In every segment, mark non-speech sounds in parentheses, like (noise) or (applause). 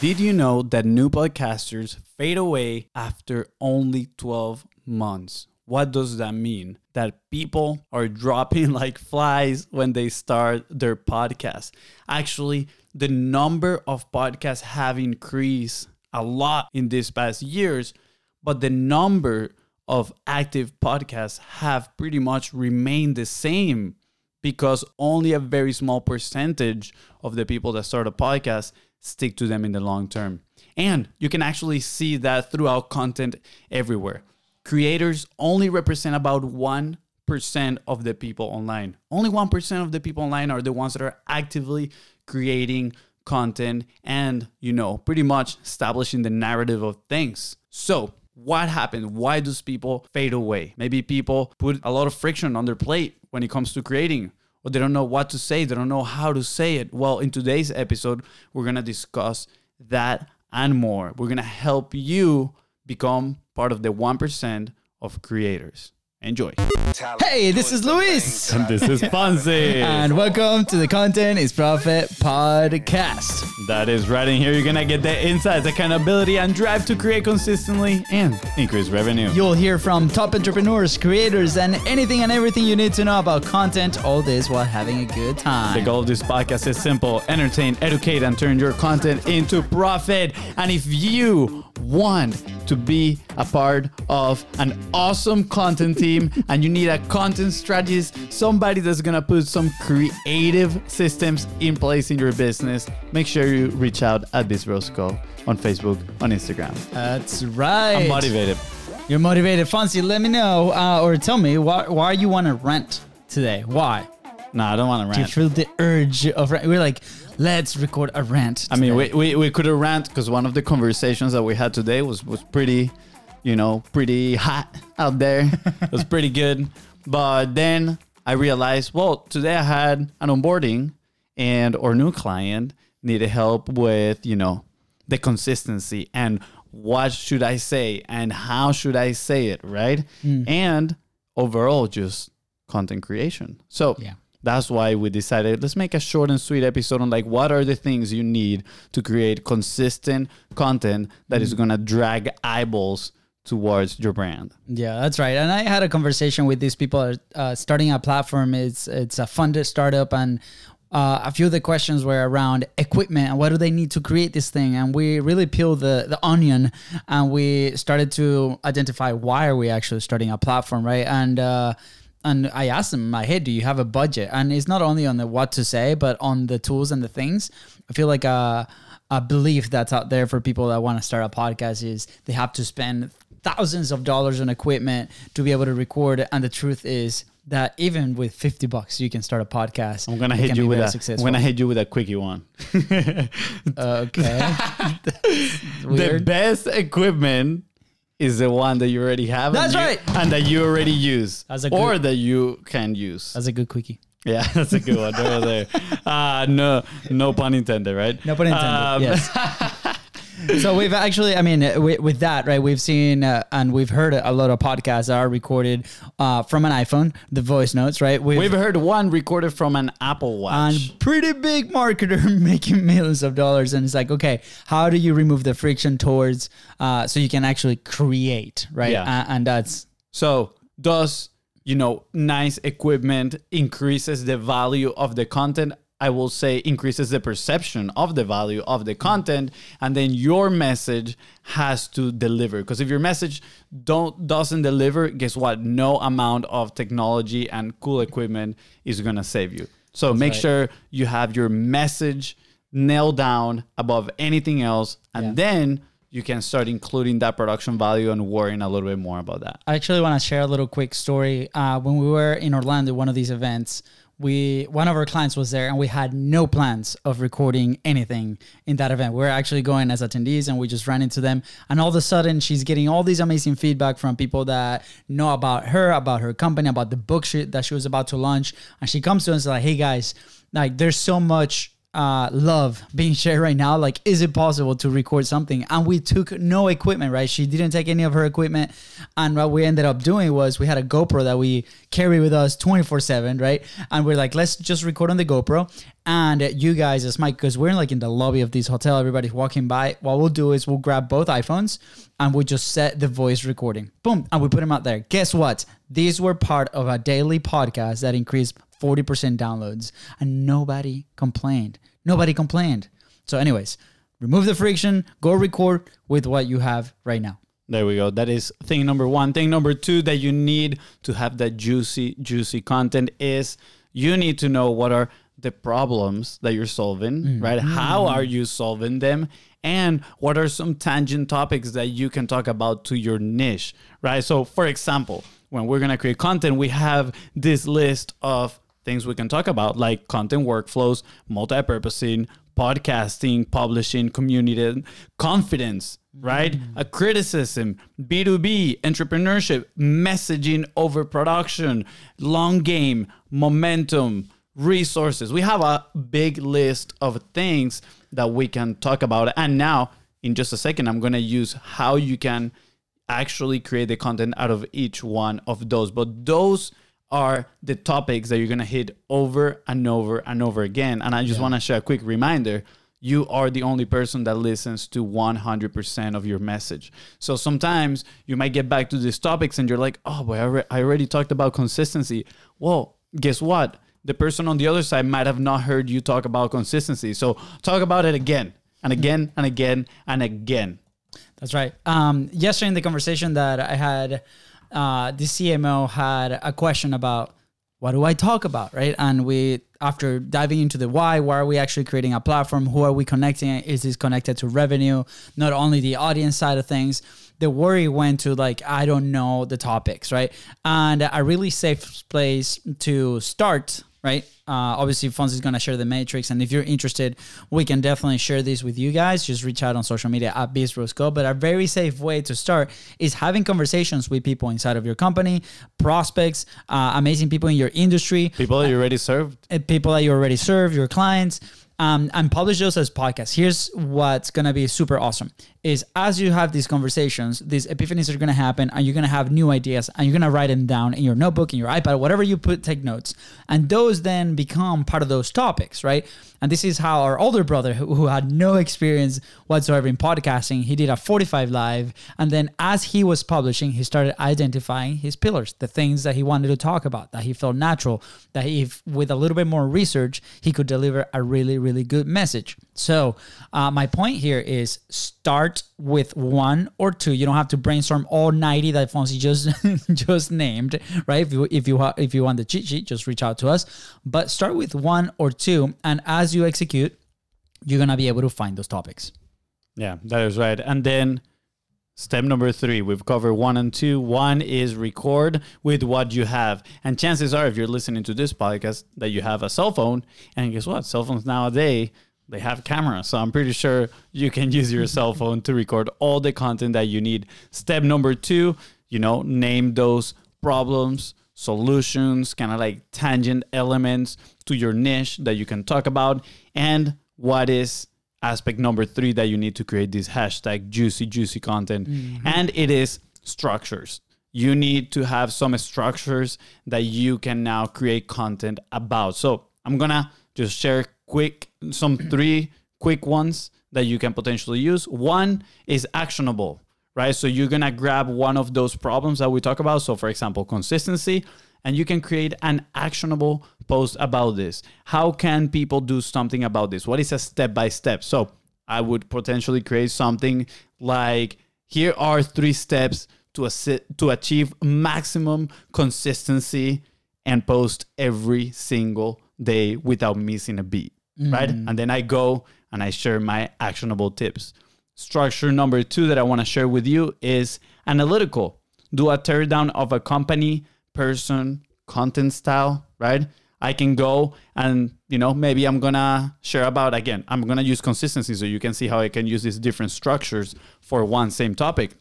Did you know that new podcasters fade away after only 12 months? What does that mean? That people are dropping (laughs) like flies when they start their podcast. Actually, the number of podcasts have increased a lot in these past years, but the number of active podcasts have pretty much remained the same because only a very small percentage of the people that start a podcast stick to them in the long term. And you can actually see that throughout content everywhere. Creators only represent about 1% of the people online. Only 1% of the people online are the ones that are actively creating content and, you know, pretty much establishing the narrative of things. So, what happened? Why does people fade away? Maybe people put a lot of friction on their plate when it comes to creating, or they don't know what to say, they don't know how to say it. Well, in today's episode, we're gonna discuss that and more. We're gonna help you become part of the 1% of creators. Enjoy. Hey, this is Luis. And this is Fonzie. And welcome to the Content is Profit podcast. That is right in here. You're gonna get the insights, accountability, and drive to create consistently and increase revenue. You'll hear from top entrepreneurs, creators, and anything and everything you need to know about content, all this while having a good time. The goal of this podcast is simple entertain, educate, and turn your content into profit. And if you want to be a part of an awesome content team (laughs) and you need a content strategist, somebody that's gonna put some creative systems in place in your business, make sure you reach out at BizBrosCo on Facebook, on Instagram. That's right. I'm motivated. You're motivated. Fonzie, let me know uh, or tell me why, why you want to rent today. Why? No, I don't want to Do you feel the urge of rent? We're like, let's record a rant. I mean, we, we, we could have rant because one of the conversations that we had today was, was pretty, you know, pretty hot out there. (laughs) it was pretty good. But then I realized, well, today I had an onboarding and our new client needed help with, you know, the consistency and what should I say and how should I say it, right? Hmm. And overall, just content creation. So Yeah. That's why we decided let's make a short and sweet episode on like what are the things you need to create consistent content that is gonna drag eyeballs towards your brand. Yeah, that's right. And I had a conversation with these people uh, starting a platform. It's it's a funded startup, and uh, a few of the questions were around equipment and what do they need to create this thing. And we really peeled the the onion, and we started to identify why are we actually starting a platform, right? And uh, and I asked them, my head, do you have a budget? And it's not only on the what to say, but on the tools and the things. I feel like a, a belief that's out there for people that want to start a podcast is they have to spend thousands of dollars on equipment to be able to record. And the truth is that even with 50 bucks, you can start a podcast. I'm gonna hit you with a successful. I'm gonna hit you with a quickie one. (laughs) Okay. (laughs) the best equipment is the one that you already have. That's and you- right. And that you already use. That's a or good- that you can use. That's a good quickie. Yeah, (laughs) that's a good one. Over there. (laughs) Uh, no, no pun intended, right? No pun intended. Um, yes. (laughs) (laughs) so we've actually, I mean, with, with that, right? We've seen uh, and we've heard a lot of podcasts that are recorded uh, from an iPhone, the voice notes, right? We've heard one recorded from an Apple Watch. and pretty big marketer (laughs) making millions of dollars and it's like okay how do you remove the friction towards uh, so you can actually create right Yeah. And that's So does you know nice equipment increases the value of the content? I will say increases the perception of the value of the content, and then your message has to deliver. Because if your message don't doesn't deliver, guess what? No amount of technology and cool equipment is gonna save you. So make right. sure you have your message nailed down above anything else, and Yeah. then you can start including that production value and worrying a little bit more about that. I actually want to share a little quick story. Uh, when we were in Orlando, one of these events, we one of our clients was there, and we had no plans of recording anything in that event. We are actually going as attendees, and we just ran into them. And all of a sudden, she's getting all these amazing feedback from people that know about her, about her company, about the book she, that she was about to launch. And she comes to us like, "Hey guys, like there's so much." Uh, love being shared right now. Like, is it possible to record something? And we took no equipment, right? She didn't take any of her equipment. And what we ended up doing was we had a GoPro that we carry with us 24 7, right? And we're like, let's just record on the GoPro. And you guys, as Mike, because we're like in the lobby of this hotel, everybody's walking by. What we'll do is we'll grab both iPhones and we'll just set the voice recording. Boom. And we put them out there. Guess what? These were part of a daily podcast that increased 40% downloads and nobody complained. Nobody complained. So, anyways, remove the friction, go record with what you have right now. There we go. That is thing number one. Thing number two that you need to have that juicy, juicy content is you need to know what are the problems that you're solving, mm. right? How are you solving them? And what are some tangent topics that you can talk about to your niche, right? So, for example, when we're going to create content, we have this list of things we can talk about, like content workflows, multi purposing, podcasting, publishing, community, confidence, right? Mm. A criticism, B2B, entrepreneurship, messaging over production, long game, momentum, resources. We have a big list of things that we can talk about. And now, in just a second, I'm going to use how you can actually create the content out of each one of those. But those are the topics that you're going to hit over and over and over again. And I just yeah. want to share a quick reminder you are the only person that listens to 100% of your message. So sometimes you might get back to these topics and you're like, oh, boy, I already talked about consistency. Well, guess what? The person on the other side might have not heard you talk about consistency. So talk about it again and again and again and again. That's right. Um, yesterday in the conversation that I had, uh, the CMO had a question about what do I talk about, right? And we, after diving into the why, why are we actually creating a platform? Who are we connecting? Is this connected to revenue? Not only the audience side of things. The worry went to like, I don't know the topics, right? And a really safe place to start right? Uh, obviously, Fonz is going to share the matrix. And if you're interested, we can definitely share this with you guys. Just reach out on social media at BizBrosCo. But a very safe way to start is having conversations with people inside of your company, prospects, uh, amazing people in your industry, people that you already served, uh, people that you already serve, your clients um, and publish those as podcasts. Here's what's gonna be super awesome: is as you have these conversations, these epiphanies are gonna happen, and you're gonna have new ideas, and you're gonna write them down in your notebook, in your iPad, whatever you put, take notes, and those then become part of those topics, right? And this is how our older brother, who, had no experience whatsoever in podcasting, he did a 45 live, and then as he was publishing, he started identifying his pillars, the things that he wanted to talk about, that he felt natural, that if with a little bit more research, he could deliver a really, really good message. So, uh, my point here is start with one or two. You don't have to brainstorm all 90 that Fonzie just (laughs) just named, right? If you if you if you want the cheat sheet, just reach out to us. But start with one or two, and as you execute, you're gonna be able to find those topics. Yeah, that is right. And then Step number three, we've covered one and two. One is record with what you have. And chances are, if you're listening to this podcast, that you have a cell phone. And guess what? Cell phones nowadays, they have cameras. So I'm pretty sure you can (laughs) use your cell phone to record all the content that you need. Step number two, you know, name those problems, solutions, kind of like tangent elements to your niche that you can talk about. And what is aspect number three that you need to create this hashtag juicy juicy content mm-hmm. and it is structures you need to have some structures that you can now create content about so i'm gonna just share quick some (clears throat) three quick ones that you can potentially use one is actionable right so you're gonna grab one of those problems that we talk about so for example consistency and you can create an actionable post about this. How can people do something about this? What is a step by step? So I would potentially create something like here are three steps to, assi- to achieve maximum consistency and post every single day without missing a beat, mm. right? And then I go and I share my actionable tips. Structure number two that I want to share with you is analytical. Do a teardown of a company person content style, right? I can go and, you know, maybe I'm going to share about, again, I'm going to use consistency so you can see how I can use these different structures for one same topic.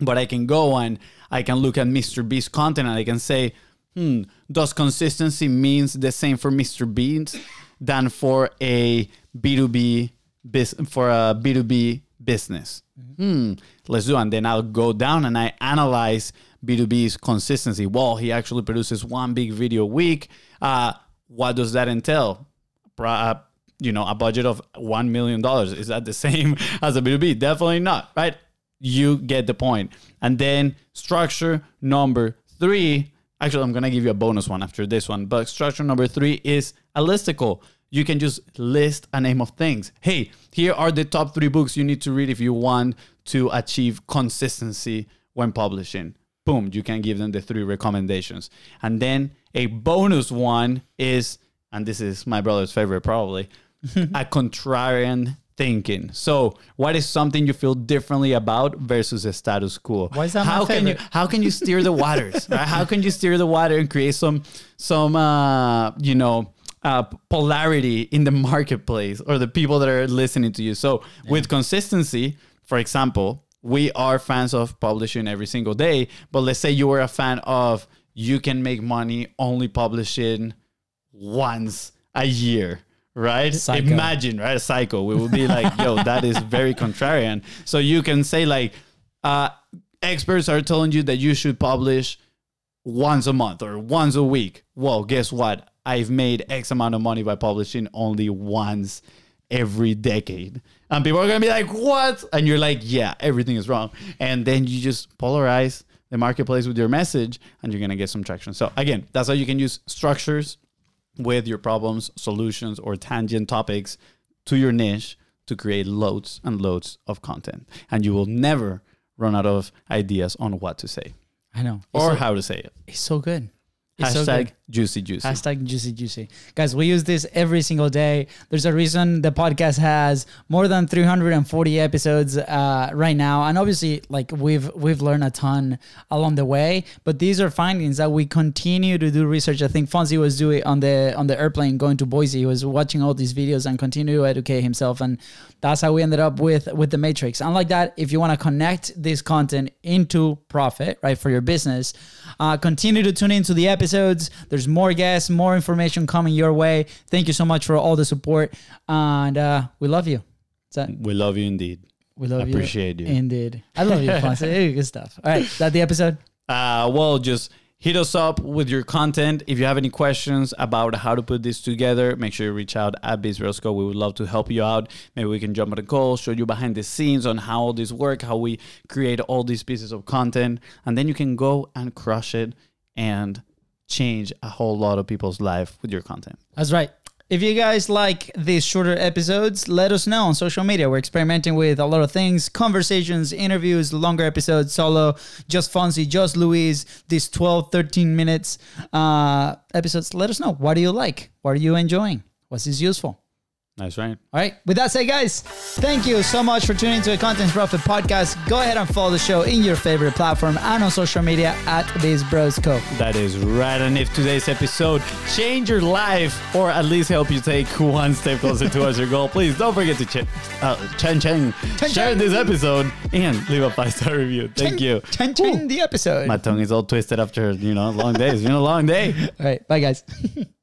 But I can go and I can look at Mr. Beast content and I can say, hmm, does consistency means the same for Mr. Beast than for a B2B business, for a B2B business? Mm-hmm. Hmm, let's do it. And then I'll go down and I analyze B2B's consistency. Well, he actually produces one big video a week. Uh, what does that entail? Uh, you know, a budget of $1 million. Is that the (laughs) same as a B2B? Definitely not, right? You get the point. And then structure number three, actually, I'm to give you a bonus one after this one, but structure number three is a listicle. You can just list a name of things. Hey, here are the top three books you need to read if you want to achieve consistency when publishing. Boom, you can give them the three recommendations. And then a bonus one is, and this is my brother's favorite probably, (laughs) a contrarian thinking. So, what is something you feel differently about versus a status quo? Why is that how can you how can you steer the waters? (laughs) right? How can you steer the water and create some some uh, you know uh, polarity in the marketplace or the people that are listening to you? So, with consistency, for example, we are fans of publishing every single day. But let's say you were a fan of you can make money only publishing once a year, right? Psycho. Imagine, right? A cycle. We would be like, yo, that is very (laughs) contrarian. So you can say like, uh, experts are telling you that you should publish once a month or once a week. Well, guess what? I've made X amount of money by publishing only once every decade. And people are going to be like, what? And you're like, yeah, everything is wrong. And then you just polarize the marketplace with your message and you're going to get some traction. So, again, that's how you can use structures with your problems, solutions, or tangent topics to your niche to create loads and loads of content. And you will never run out of ideas on what to say I know. Or so, how to say it. It's so good. So Hashtag good. juicy juicy. Hashtag juicy juicy. Guys, we use this every single day. There's a reason the podcast has more than 340 episodes uh, right now. And obviously, like we've we've learned a ton along the way. But these are findings that we continue to do research. I think Fonzie was doing on the on the airplane going to Boise. He was watching all these videos and continue to educate himself. And that's how we ended up with with the matrix. And like that, if you want to connect this content into profit, right, for your business, uh, continue to tune into the episodes. There's more guests, more information coming your way. Thank you so much for all the support, and uh, we love you. We love you indeed. we love you? I appreciate you. Indeed, I love you, Fonzie. (laughs) Hey, Good stuff. All right, is that the episode? Uh, well, just hit us up with your content. If you have any questions about how to put this together, make sure you reach out at BizBrosCo. We would love to help you out. Maybe we can jump on a call, show you behind the scenes on how all this work, how we create all these pieces of content, and then you can go and crush it and change a whole lot of people's life with your content. That's right. If you guys like these shorter episodes, let us know on social media. We're experimenting with a lot of things conversations, interviews, longer episodes, solo, just Fonzie, just Luis, these 12, 13 minutes uh, episodes. Let us know. What do you like? What are you enjoying? This useful? That's right. All right. With that said, guys, thank you so much for tuning to the Content Profit podcast. Go ahead and follow the show in your favorite platform and on social media at Biz Bros Co. That is right. And if today's episode changed your life or at least help you take one step closer (laughs) towards your goal, please don't forget to ch- uh, chen chen, Chen share chen. this episode and leave a five star review. Thank you. Chen chen the episode. My tongue is all twisted after, you know, long days. It's been a long day. (laughs) All right. Bye, guys. (laughs)